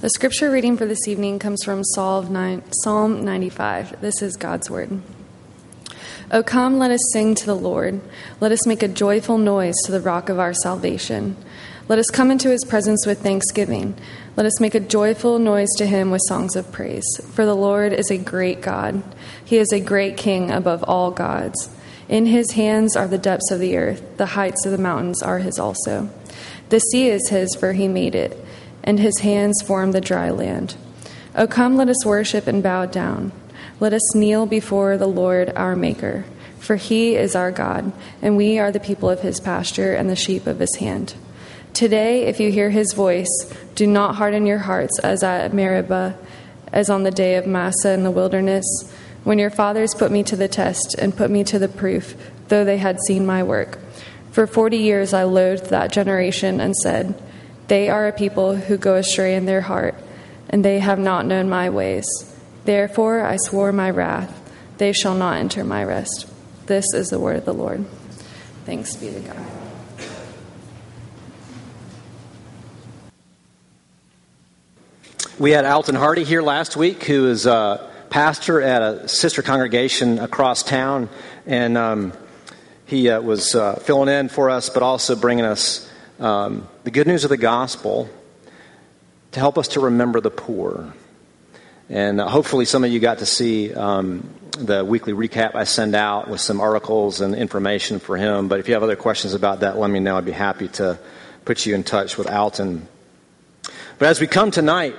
The scripture reading for this evening comes from Psalm 95. This is God's word. O come, let us sing to the Lord. Let us make a joyful noise to the rock of our salvation. Let us come into his presence with thanksgiving. Let us make a joyful noise to him with songs of praise. For the Lord is a great God. He is a great king above all gods. In his hands are the depths of the earth, the heights of the mountains are his also. The sea is his, for he made it and his hands form the dry land. O come, let us worship and bow down. Let us kneel before the Lord our Maker, for he is our God, and we are the people of his pasture and the sheep of his hand. Today, if you hear his voice, do not harden your hearts as at Meribah, as on the day of Massah in the wilderness, when your fathers put me to the test and put me to the proof, though they had seen my work. For forty years I loathed that generation and said, they are a people who go astray in their heart, and they have not known my ways. Therefore I swore my wrath, they shall not enter my rest. This is the word of the Lord. Thanks be to God. We had Alton Hardy here last week, who is a pastor at a sister congregation across town, and um, he uh, was uh, filling in for us, but also bringing us um, the good news of the gospel to help us to remember the poor. And uh, hopefully, some of you got to see um, the weekly recap I send out with some articles and information for him. But if you have other questions about that, let me know. I'd be happy to put you in touch with Alton. But as we come tonight,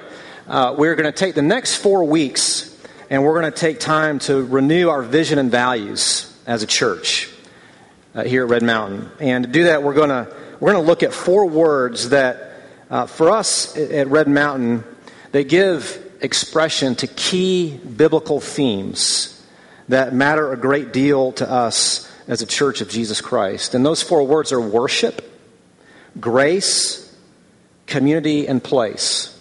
uh, we're going to take the next four weeks and we're going to take time to renew our vision and values as a church uh, here at Red Mountain. And to do that, we're going to we're going to look at four words that, uh, for us at Red Mountain, they give expression to key biblical themes that matter a great deal to us as a church of Jesus Christ. And those four words are worship, grace, community, and place.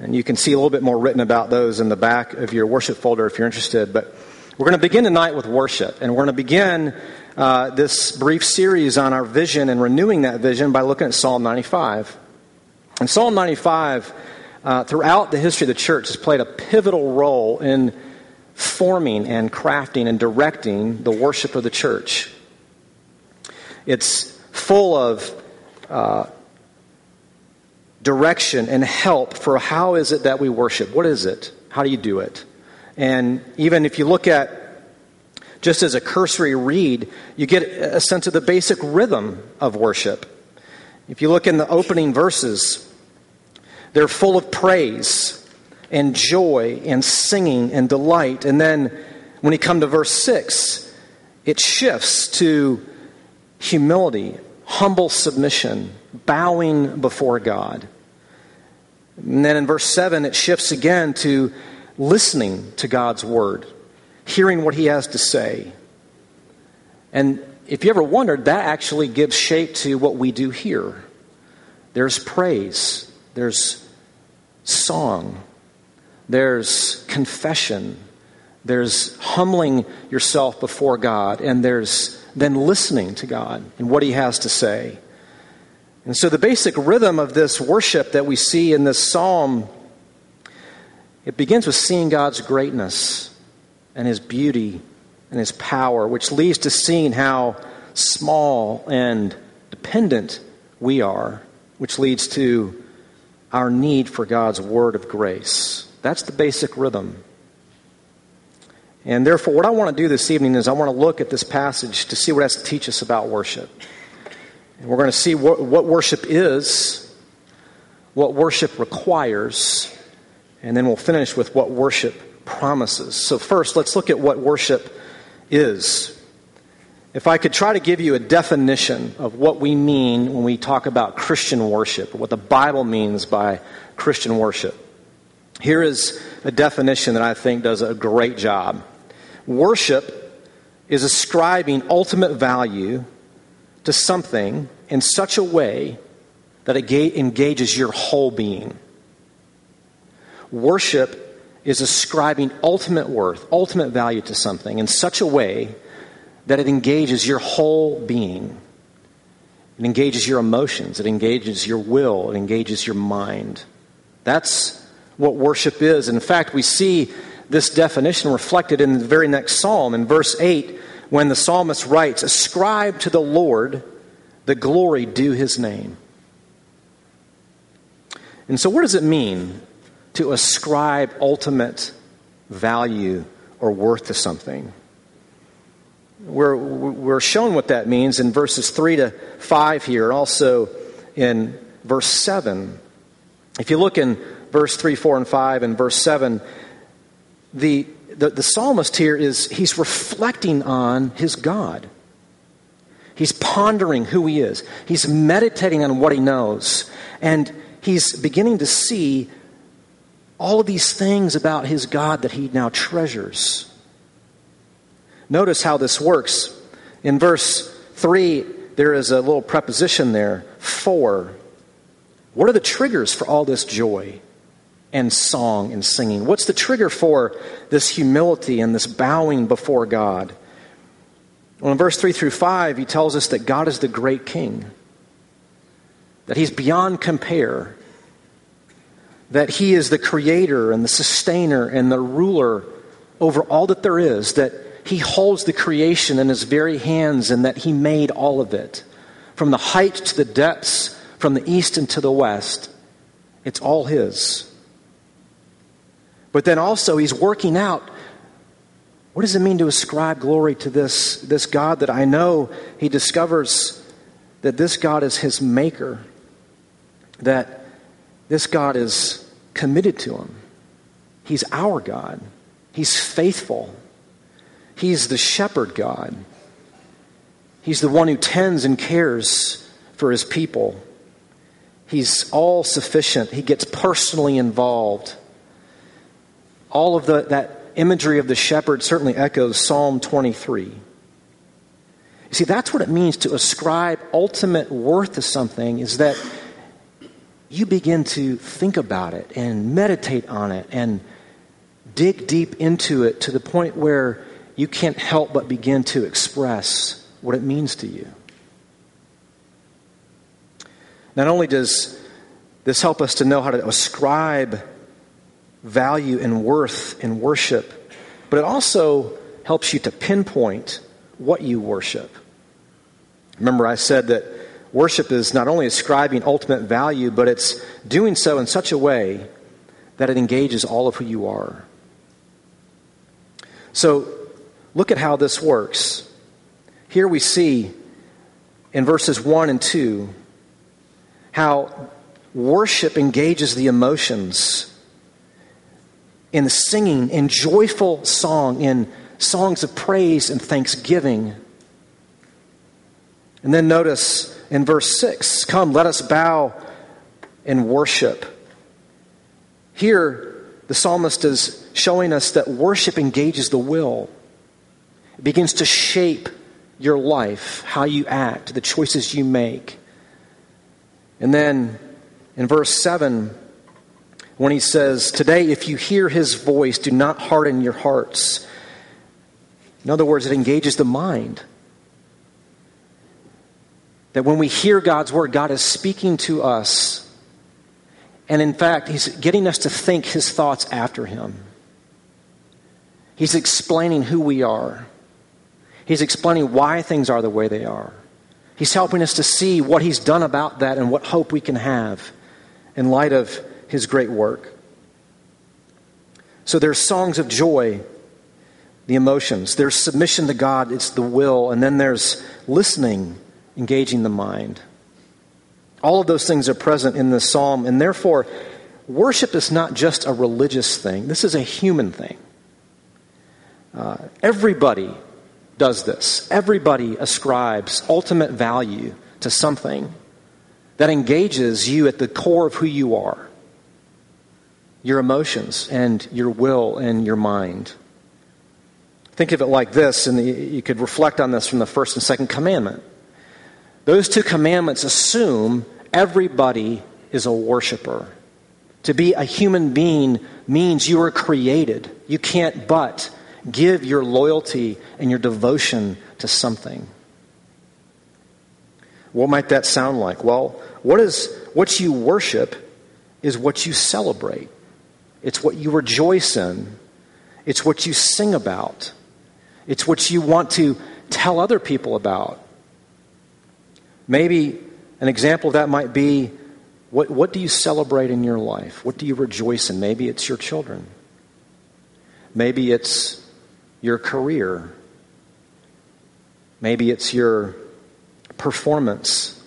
And you can see a little bit more written about those in the back of your worship folder if you're interested. But we're going to begin tonight with worship. And we're going to begin uh, this brief series on our vision and renewing that vision by looking at Psalm 95. And Psalm 95, uh, throughout the history of the church, has played a pivotal role in forming and crafting and directing the worship of the church. It's full of uh, direction and help for how is it that we worship? What is it? How do you do it? And even if you look at just as a cursory read, you get a sense of the basic rhythm of worship. If you look in the opening verses, they're full of praise and joy and singing and delight. And then when you come to verse 6, it shifts to humility, humble submission, bowing before God. And then in verse 7, it shifts again to listening to God's word hearing what he has to say. And if you ever wondered, that actually gives shape to what we do here. There's praise, there's song, there's confession, there's humbling yourself before God, and there's then listening to God and what He has to say. And so, the basic rhythm of this worship that we see in this psalm, it begins with seeing God's greatness and his beauty and his power, which leads to seeing how small and dependent we are, which leads to our need for God's word of grace. That's the basic rhythm. And therefore, what I want to do this evening is I want to look at this passage to see what it has to teach us about worship. And we're going to see what, what worship is, what worship requires, and then we'll finish with what worship promises. So, first, let's look at what worship is. If I could try to give you a definition of what we mean when we talk about Christian worship, or what the Bible means by Christian worship, here is a definition that I think does a great job. Worship is ascribing ultimate value to something in such a way that it engages your whole being. Worship is ascribing ultimate worth, ultimate value to something in such a way that it engages your whole being. It engages your emotions, it engages your will, it engages your mind. That's what worship is. In fact, we see this definition reflected in the very next psalm. In verse 8, when the psalmist writes, Ascribe to the Lord the glory due his name. And so, what does it mean to ascribe ultimate value or worth to something? We're, we're shown what that means in verses 3 to 5 here, also in verse 7. If you look in verse 3, 4, and 5, and verse 7, the, the, the psalmist here is he's reflecting on his God. He's pondering who he is. He's meditating on what he knows. And he's beginning to see all of these things about his God that he now treasures. Notice how this works. In verse 3, there is a little preposition there, for. What are the triggers for all this joy and song and singing? What's the trigger for this humility and this bowing before God? Well, in verse 3 through 5, he tells us that God is the great king, that he's beyond compare, that he is the creator and the sustainer and the ruler over all that there is, that he holds the creation in his very hands and that he made all of it. From the height to the depths, from the east and to the west, it's all his. But then also, he's working out what does it mean to ascribe glory to this, this God that I know he discovers that this God is his maker, that this God is committed to him. He's our God, he's faithful. He's the shepherd God. He's the one who tends and cares for his people. He's all sufficient. He gets personally involved. All of the, that imagery of the shepherd certainly echoes Psalm 23. You see, that's what it means to ascribe ultimate worth to something, is that you begin to think about it and meditate on it and dig deep into it to the point where you can't help but begin to express what it means to you. Not only does this help us to know how to ascribe value and worth in worship, but it also helps you to pinpoint what you worship. Remember, I said that worship is not only ascribing ultimate value, but it's doing so in such a way that it engages all of who you are. So, Look at how this works. Here we see in verses 1 and 2 how worship engages the emotions in singing, in joyful song, in songs of praise and thanksgiving. And then notice in verse 6 Come, let us bow and worship. Here, the psalmist is showing us that worship engages the will. It begins to shape your life, how you act, the choices you make. And then in verse 7, when he says, Today, if you hear his voice, do not harden your hearts. In other words, it engages the mind. That when we hear God's word, God is speaking to us. And in fact, he's getting us to think his thoughts after him. He's explaining who we are. He's explaining why things are the way they are. He's helping us to see what He's done about that and what hope we can have in light of His great work. So there's songs of joy, the emotions. There's submission to God, it's the will. And then there's listening, engaging the mind. All of those things are present in this psalm. And therefore, worship is not just a religious thing, this is a human thing. Uh, everybody does this. Everybody ascribes ultimate value to something that engages you at the core of who you are your emotions and your will and your mind. Think of it like this, and you could reflect on this from the first and second commandment. Those two commandments assume everybody is a worshiper. To be a human being means you are created. You can't but give your loyalty and your devotion to something. What might that sound like? Well, what is what you worship is what you celebrate. It's what you rejoice in. It's what you sing about. It's what you want to tell other people about. Maybe an example of that might be what, what do you celebrate in your life? What do you rejoice in? Maybe it's your children. Maybe it's your career. Maybe it's your performance.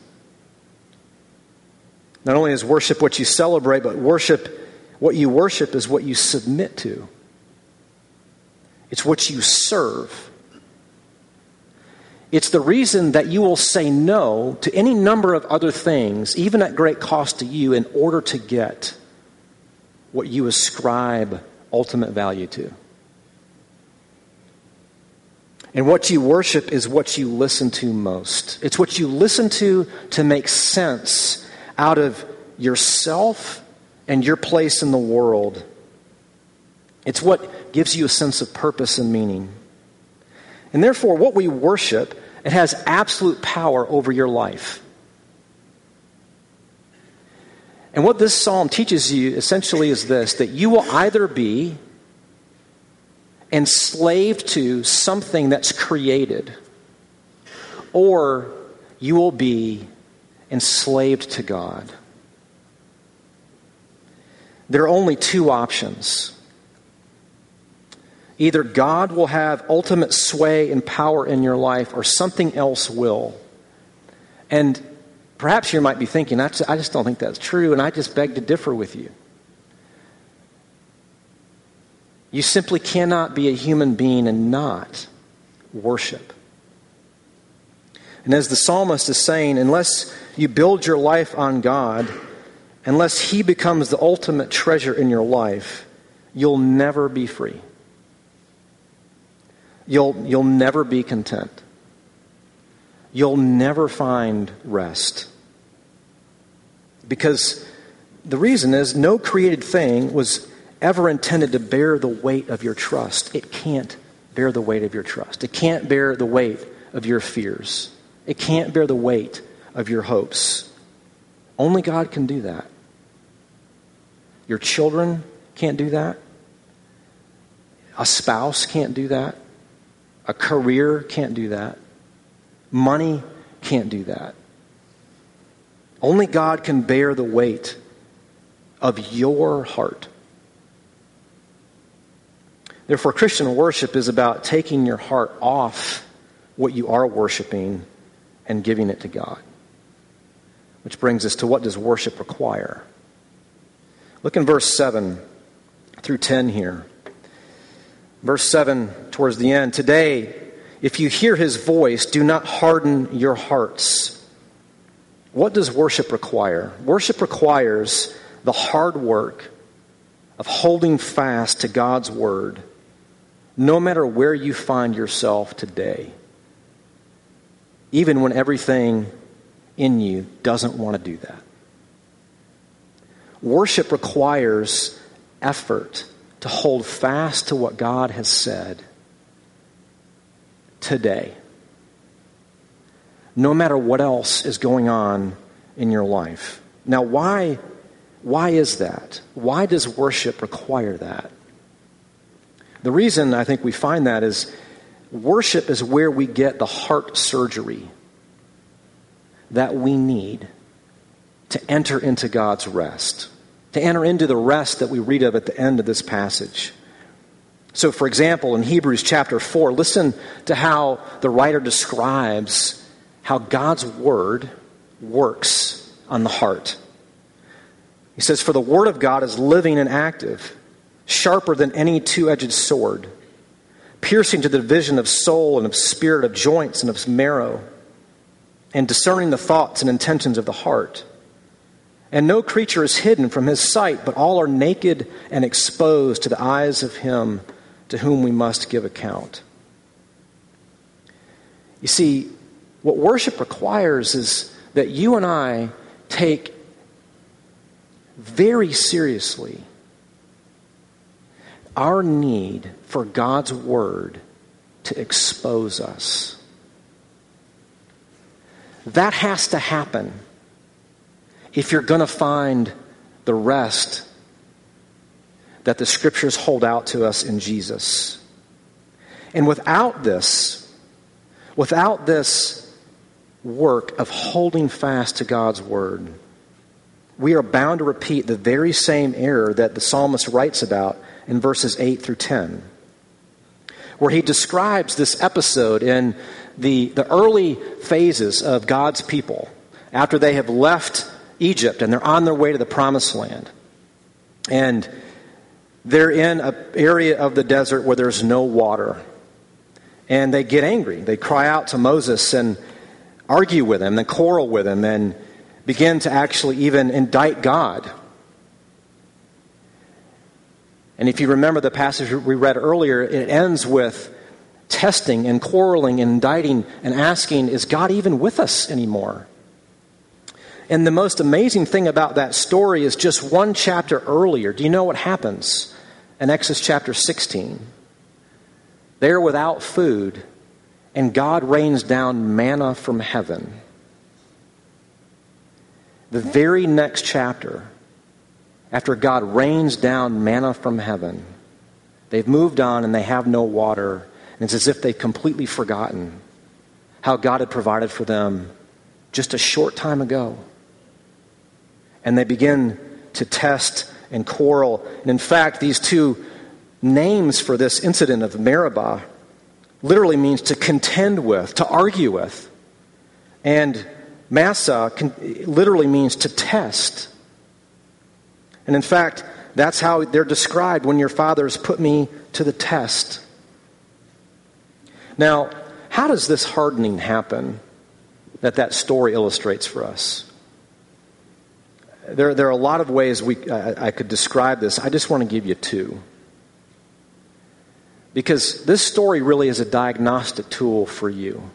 Not only is worship what you celebrate, but worship, what you worship is what you submit to. It's what you serve. It's the reason that you will say no to any number of other things, even at great cost to you, in order to get what you ascribe ultimate value to. And what you worship is what you listen to most. It's what you listen to to make sense out of yourself and your place in the world. It's what gives you a sense of purpose and meaning. And therefore, what we worship, it has absolute power over your life. And what this psalm teaches you essentially is this that you will either be enslaved to something that's created, or you will be enslaved to God. There are only two options. Either God will have ultimate sway and power in your life, or something else will. And perhaps you might be thinking, I just don't think that's true, and I just beg to differ with you. You simply cannot be a human being and not worship. And as the psalmist is saying, unless you build your life on God, unless He becomes the ultimate treasure in your life, you'll never be free. You'll, you'll never be content. You'll never find rest. Because the reason is no created thing was ever intended to bear the weight of your trust. It can't bear the weight of your trust. It can't bear the weight of your fears. It can't bear the weight of your hopes. Only God can do that. Your children can't do that. A spouse can't do that. A career can't do that. Money can't do that. Only God can bear the weight of your heart. Therefore, Christian worship is about taking your heart off what you are worshiping and giving it to God. Which brings us to what does worship require? Look in verse 7 through 10 here. Verse 7 towards the end. Today, if you hear his voice, do not harden your hearts. What does worship require? Worship requires the hard work of holding fast to God's word, no matter where you find yourself today, even when everything in you doesn't want to do that. Worship requires effort to hold fast to what God has said today, no matter what else is going on in your life. Now, why, why is that? Why does worship require that? The reason I think we find that is worship is where we get the heart surgery that we need to enter into God's rest to enter into the rest that we read of at the end of this passage. So, for example, in Hebrews chapter 4, listen to how the writer describes how God's word works on the heart. He says, For the word of God is living and active, sharper than any two edged sword, piercing to the division of soul and of spirit, of joints and of marrow, and discerning the thoughts and intentions of the heart. And no creature is hidden from his sight, but all are naked and exposed to the eyes of him to whom we must give account. You see, what worship requires is that you and I take very seriously our need for God's Word to expose us. That has to happen if you're going to find the rest that the scriptures hold out to us in Jesus. And without this, without this work of holding fast to God's word, we are bound to repeat the very same error that the psalmist writes about in verses 8 through 10, where he describes this episode in the, the early phases of God's people after they have left Egypt and they're on their way to the promised land. And they're in an area of the desert where there's no water. And they get angry. They cry out to Moses and argue with him, and quarrel with him, and begin to actually even indict God. And if you remember the passage we read earlier, it ends with testing and quarreling and indicting and asking, Is God even with us anymore? And the most amazing thing about that story is just one chapter earlier. Do you know what happens in Exodus chapter 16? They're without food, and God rains down manna from heaven. The very next chapter, after God rains down manna from heaven, they've moved on and they have no water. And it's as if they've completely forgotten how God had provided for them just a short time ago. And they begin to test and quarrel. And in fact, these two names for this incident of Meribah literally means to contend with, to argue with. And Massah literally means to test. And in fact, that's how they're described when your fathers put me to the test. Now, how does this hardening happen that that story illustrates for us? There, there are a lot of ways we, I, I could describe this. I just want to give you two. Because this story really is a diagnostic tool for you.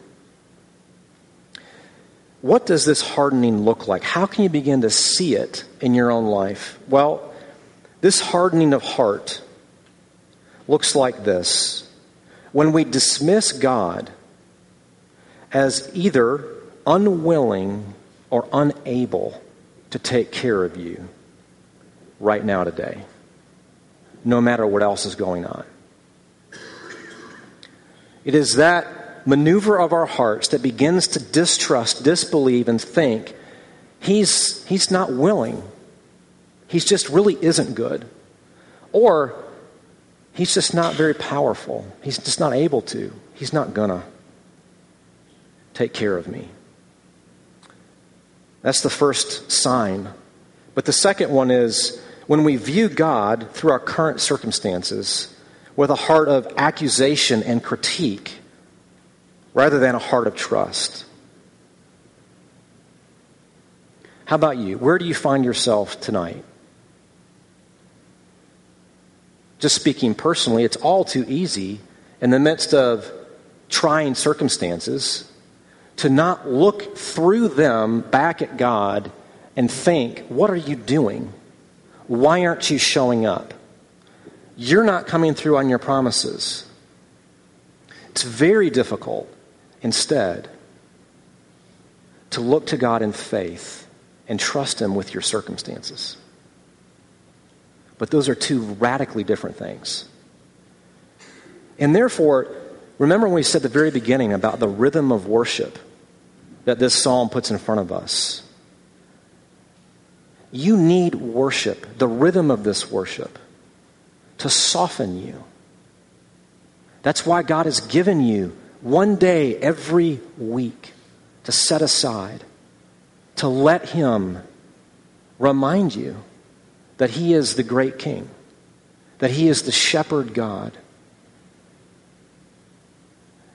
What does this hardening look like? How can you begin to see it in your own life? Well, this hardening of heart looks like this. When we dismiss God as either unwilling or unable to take care of you right now, today, no matter what else is going on. It is that maneuver of our hearts that begins to distrust, disbelieve, and think he's, he's not willing. He's just really isn't good. Or he's just not very powerful. He's just not able to. He's not gonna take care of me. That's the first sign. But the second one is when we view God through our current circumstances, with a heart of accusation and critique rather than a heart of trust. How about you? Where do you find yourself tonight? Just speaking personally, it's all too easy in the midst of trying circumstances to not look through them back at God and think, what are you doing? Why aren't you showing up? you're not coming through on your promises. It's very difficult, instead, to look to God in faith and trust Him with your circumstances. But those are two radically different things. And therefore, remember when we said at the very beginning about the rhythm of worship that this psalm puts in front of us? You need worship, the rhythm of this worship to soften you. That's why God has given you one day every week to set aside, to let Him remind you that He is the great King, that He is the shepherd God.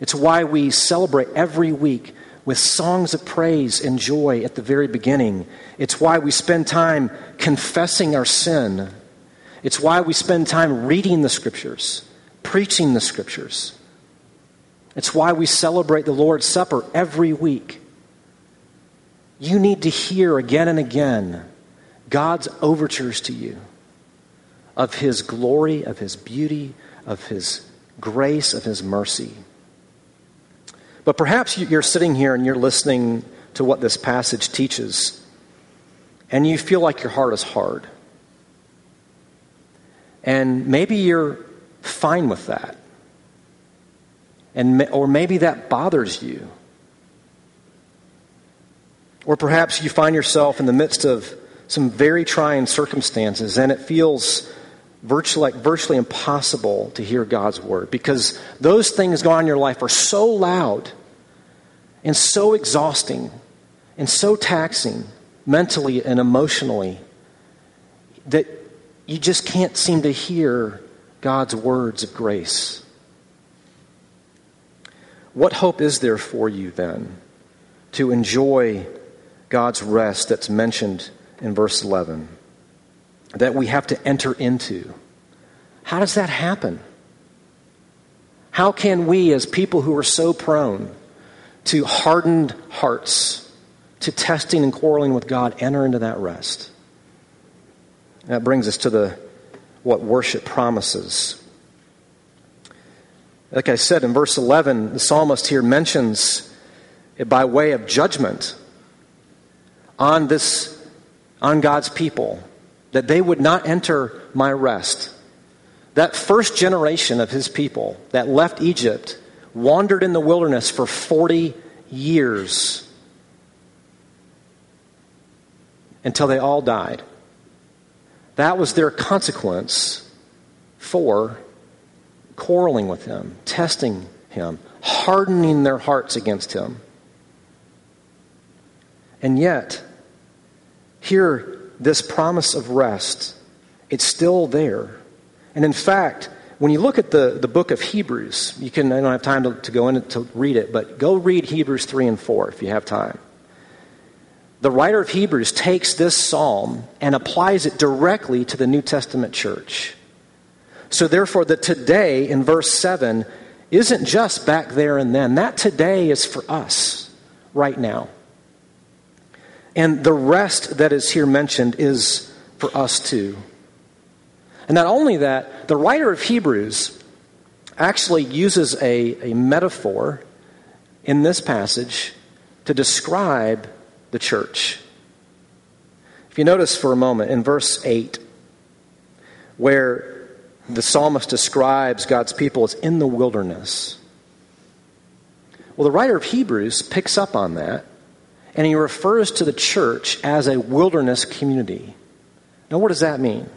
It's why we celebrate every week with songs of praise and joy at the very beginning. It's why we spend time confessing our sin it's why we spend time reading the scriptures, preaching the scriptures. It's why we celebrate the Lord's Supper every week. You need to hear again and again God's overtures to you of His glory, of His beauty, of His grace, of His mercy. But perhaps you're sitting here and you're listening to what this passage teaches, and you feel like your heart is hard. And maybe you're fine with that. And, or maybe that bothers you. Or perhaps you find yourself in the midst of some very trying circumstances and it feels virtually, virtually impossible to hear God's word because those things going on in your life are so loud and so exhausting and so taxing mentally and emotionally that you just can't seem to hear God's words of grace. What hope is there for you then to enjoy God's rest that's mentioned in verse 11? That we have to enter into. How does that happen? How can we, as people who are so prone to hardened hearts, to testing and quarreling with God, enter into that rest? That brings us to the what worship promises. Like I said in verse 11, the psalmist here mentions it by way of judgment on this on God's people that they would not enter my rest. That first generation of his people that left Egypt wandered in the wilderness for 40 years until they all died. That was their consequence for quarreling with him, testing him, hardening their hearts against him. And yet, here, this promise of rest, it's still there. And in fact, when you look at the, the book of Hebrews, you can, I don't have time to, to go in to read it, but go read Hebrews 3 and 4 if you have time the writer of Hebrews takes this psalm and applies it directly to the New Testament church. So, therefore, the today in verse 7 isn't just back there and then. That today is for us right now. And the rest that is here mentioned is for us too. And not only that, the writer of Hebrews actually uses a, a metaphor in this passage to describe the church. If you notice for a moment in verse 8, where the psalmist describes God's people as in the wilderness. Well, the writer of Hebrews picks up on that, and he refers to the church as a wilderness community. Now, what does that mean?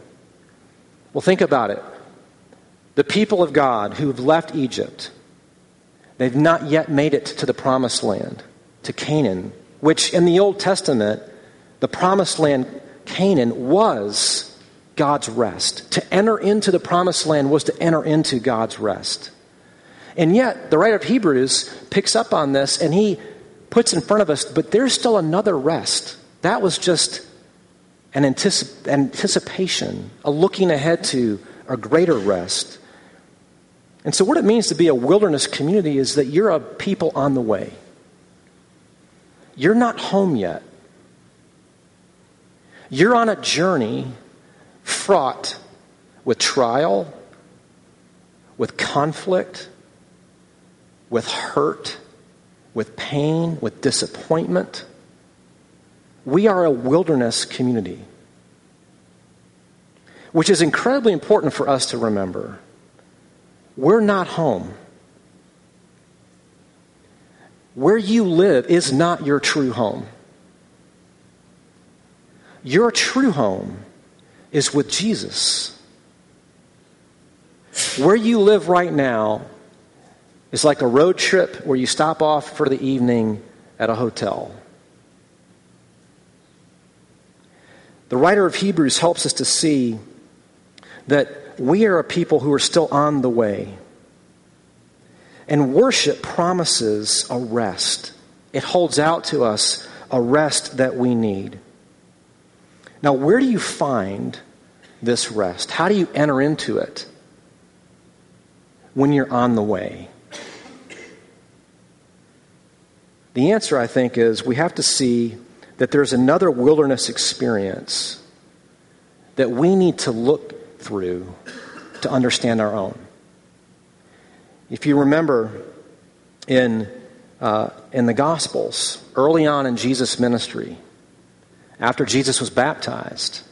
Well, think about it. The people of God who have left Egypt, they've not yet made it to the promised land, to Canaan, which in the Old Testament, the promised land, Canaan, was God's rest. To enter into the promised land was to enter into God's rest. And yet, the writer of Hebrews picks up on this and he puts in front of us, but there's still another rest. That was just an anticip- anticipation, a looking ahead to a greater rest. And so, what it means to be a wilderness community is that you're a people on the way. You're not home yet. You're on a journey fraught with trial, with conflict, with hurt, with pain, with disappointment. We are a wilderness community, which is incredibly important for us to remember. We're not home. Where you live is not your true home. Your true home is with Jesus. Where you live right now is like a road trip where you stop off for the evening at a hotel. The writer of Hebrews helps us to see that we are a people who are still on the way. And worship promises a rest, it holds out to us a rest that we need. Now, where do you find this rest? How do you enter into it when you're on the way? The answer, I think, is we have to see that there's another wilderness experience that we need to look through to understand our own. If you remember in uh, in the Gospels, early on in Jesus' ministry, after Jesus was baptized,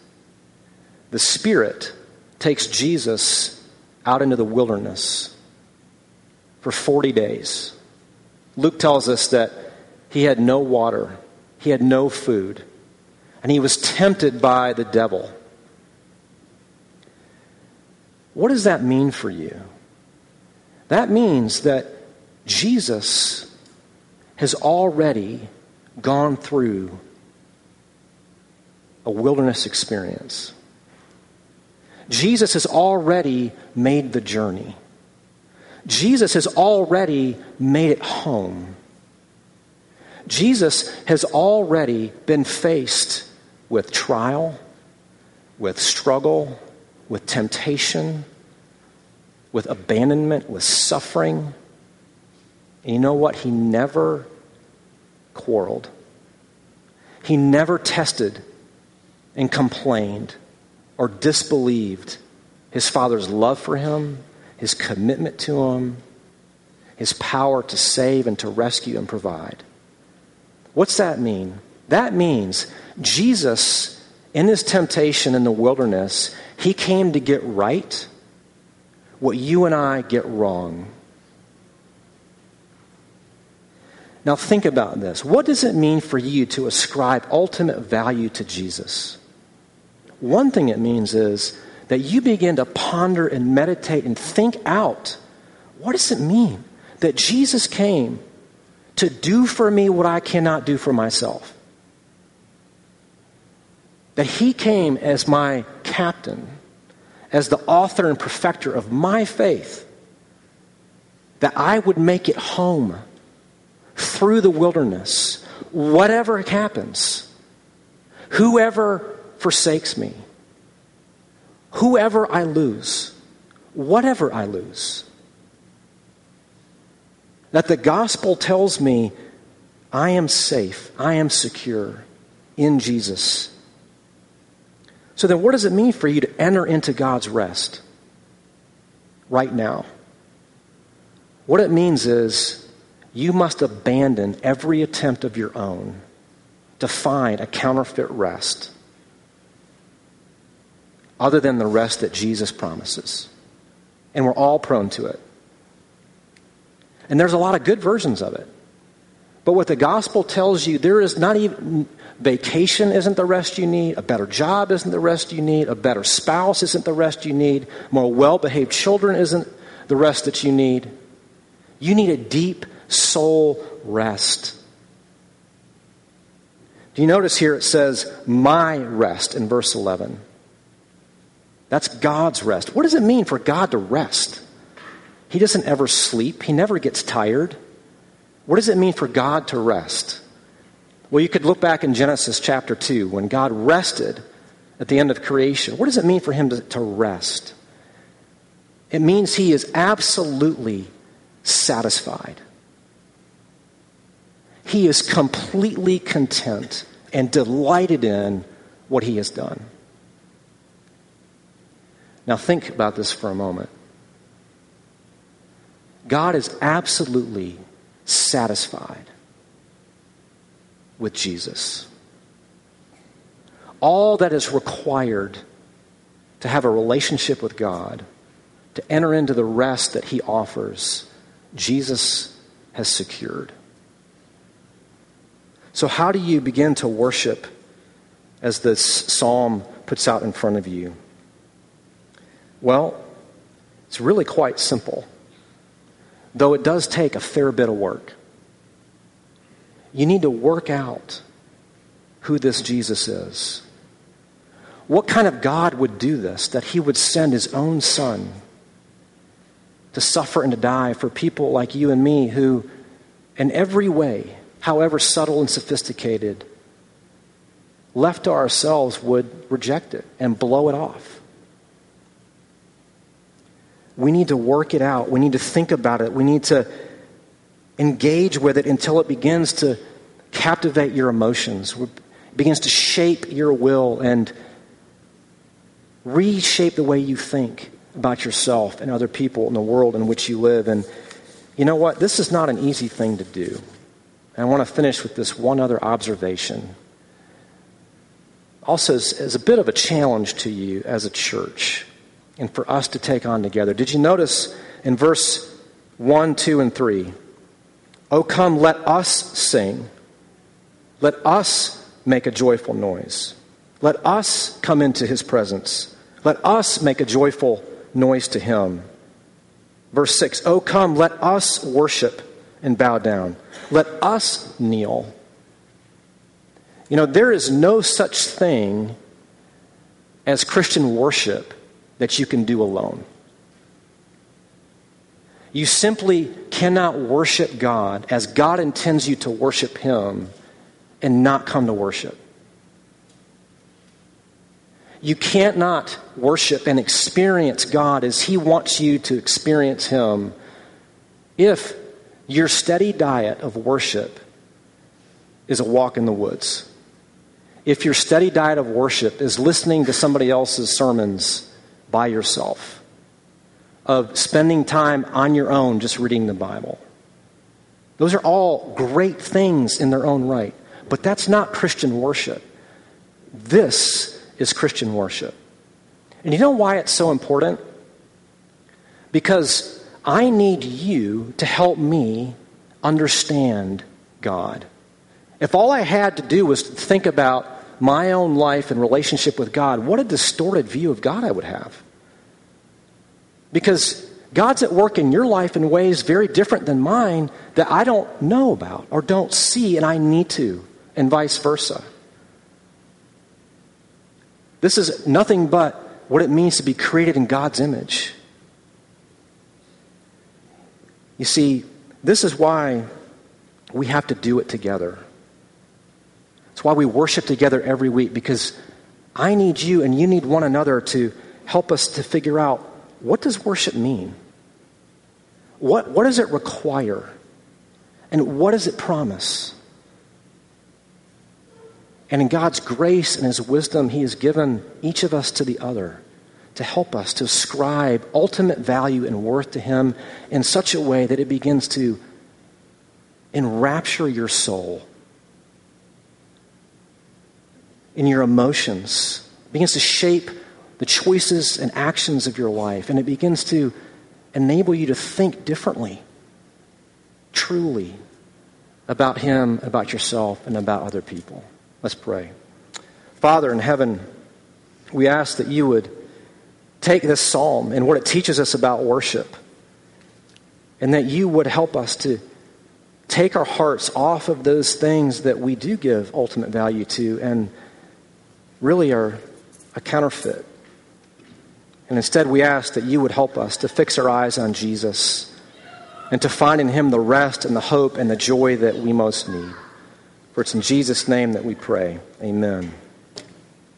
the Spirit takes Jesus out into the wilderness for 40 days. Luke tells us that he had no water, he had no food, and he was tempted by the devil. What does that mean for you? That means that Jesus has already gone through a wilderness experience. Jesus has already made the journey. Jesus has already made it home. Jesus has already been faced with trial, with struggle, with temptation, with abandonment, with suffering. And you know what? He never quarreled. He never tested and complained or disbelieved his father's love for him, his commitment to him, his power to save and to rescue and provide. What's that mean? That means Jesus, in his temptation in the wilderness, he came to get right what you and I get wrong. Now, think about this. What does it mean for you to ascribe ultimate value to Jesus? One thing it means is that you begin to ponder and meditate and think out what does it mean that Jesus came to do for me what I cannot do for myself? That he came as my captain, as the author and perfecter of my faith, that I would make it home through the wilderness, whatever happens, whoever forsakes me, whoever I lose, whatever I lose. That the gospel tells me I am safe, I am secure in Jesus. So then, what does it mean for you to enter into God's rest right now? What it means is you must abandon every attempt of your own to find a counterfeit rest other than the rest that Jesus promises. And we're all prone to it. And there's a lot of good versions of it. But what the gospel tells you, there is not even vacation isn't the rest you need, a better job isn't the rest you need, a better spouse isn't the rest you need, more well behaved children isn't the rest that you need. You need a deep soul rest. Do you notice here it says, my rest in verse 11? That's God's rest. What does it mean for God to rest? He doesn't ever sleep, He never gets tired. What does it mean for God to rest? Well, you could look back in Genesis chapter 2 when God rested at the end of creation. What does it mean for Him to, to rest? It means He is absolutely satisfied. He is completely content and delighted in what He has done. Now, think about this for a moment. God is absolutely satisfied with Jesus. All that is required to have a relationship with God, to enter into the rest that He offers, Jesus has secured. So, how do you begin to worship as this psalm puts out in front of you? Well, it's really quite simple, though it does take a fair bit of work. You need to work out who this Jesus is. What kind of God would do this, that he would send his own son to suffer and to die for people like you and me who, in every way, however subtle and sophisticated, left to ourselves would reject it and blow it off? We need to work it out. We need to think about it. We need to engage with it until it begins to captivate your emotions, it begins to shape your will and reshape the way you think about yourself and other people in the world in which you live. And you know what? This is not an easy thing to do. And I want to finish with this one other observation. Also, as, as a bit of a challenge to you as a church and for us to take on together. Did you notice in verse 1, 2, and 3? Oh, come, let us sing. Let us make a joyful noise. Let us come into his presence. Let us make a joyful noise to him. Verse 6 Oh, come, let us worship and bow down. Let us kneel. You know, there is no such thing as Christian worship that you can do alone. You simply cannot worship God as God intends you to worship Him and not come to worship. You can't not worship and experience God as He wants you to experience Him if your steady diet of worship is a walk in the woods. If your steady diet of worship is listening to somebody else's sermons by yourself, of spending time on your own just reading the Bible. Those are all great things in their own right, but that's not Christian worship. This is Christian worship. And you know why it's so important? Because I need you to help me understand God. If all I had to do was think about my own life and relationship with God, what a distorted view of God I would have. Because God's at work in your life in ways very different than mine that I don't know about or don't see, and I need to, and vice versa. This is nothing but what it means to be created in God's image. You see, this is why we have to do it together. Why we worship together every week because I need you and you need one another to help us to figure out what does worship mean? What, what does it require? And what does it promise? And in God's grace and His wisdom, He has given each of us to the other to help us to ascribe ultimate value and worth to Him in such a way that it begins to enrapture your soul in your emotions, begins to shape the choices and actions of your life, and it begins to enable you to think differently, truly, about Him, about yourself, and about other people. Let's pray. Father in heaven, we ask that you would take this psalm and what it teaches us about worship, and that you would help us to take our hearts off of those things that we do give ultimate value to and really are a counterfeit. And instead, we ask that you would help us to fix our eyes on Jesus and to find in him the rest and the hope and the joy that we most need. For it's in Jesus' name that we pray. Amen.